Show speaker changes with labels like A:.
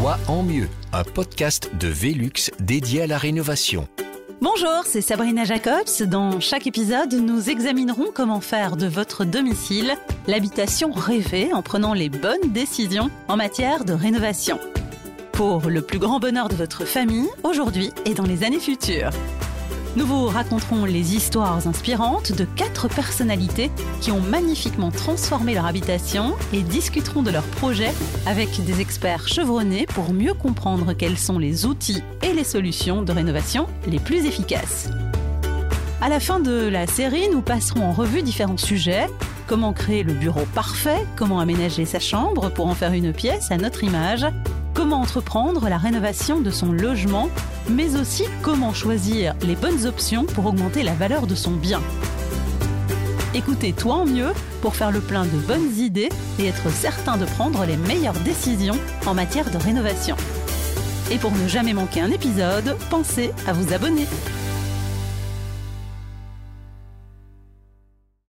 A: Toi en mieux, un podcast de Velux dédié à la rénovation.
B: Bonjour, c'est Sabrina Jacobs. Dans chaque épisode, nous examinerons comment faire de votre domicile l'habitation rêvée en prenant les bonnes décisions en matière de rénovation. Pour le plus grand bonheur de votre famille, aujourd'hui et dans les années futures. Nous vous raconterons les histoires inspirantes de quatre personnalités qui ont magnifiquement transformé leur habitation et discuterons de leurs projets avec des experts chevronnés pour mieux comprendre quels sont les outils et les solutions de rénovation les plus efficaces. À la fin de la série, nous passerons en revue différents sujets. Comment créer le bureau parfait, comment aménager sa chambre pour en faire une pièce à notre image, comment entreprendre la rénovation de son logement mais aussi comment choisir les bonnes options pour augmenter la valeur de son bien. Écoutez toi en mieux pour faire le plein de bonnes idées et être certain de prendre les meilleures décisions en matière de rénovation. Et pour ne jamais manquer un épisode, pensez à vous abonner.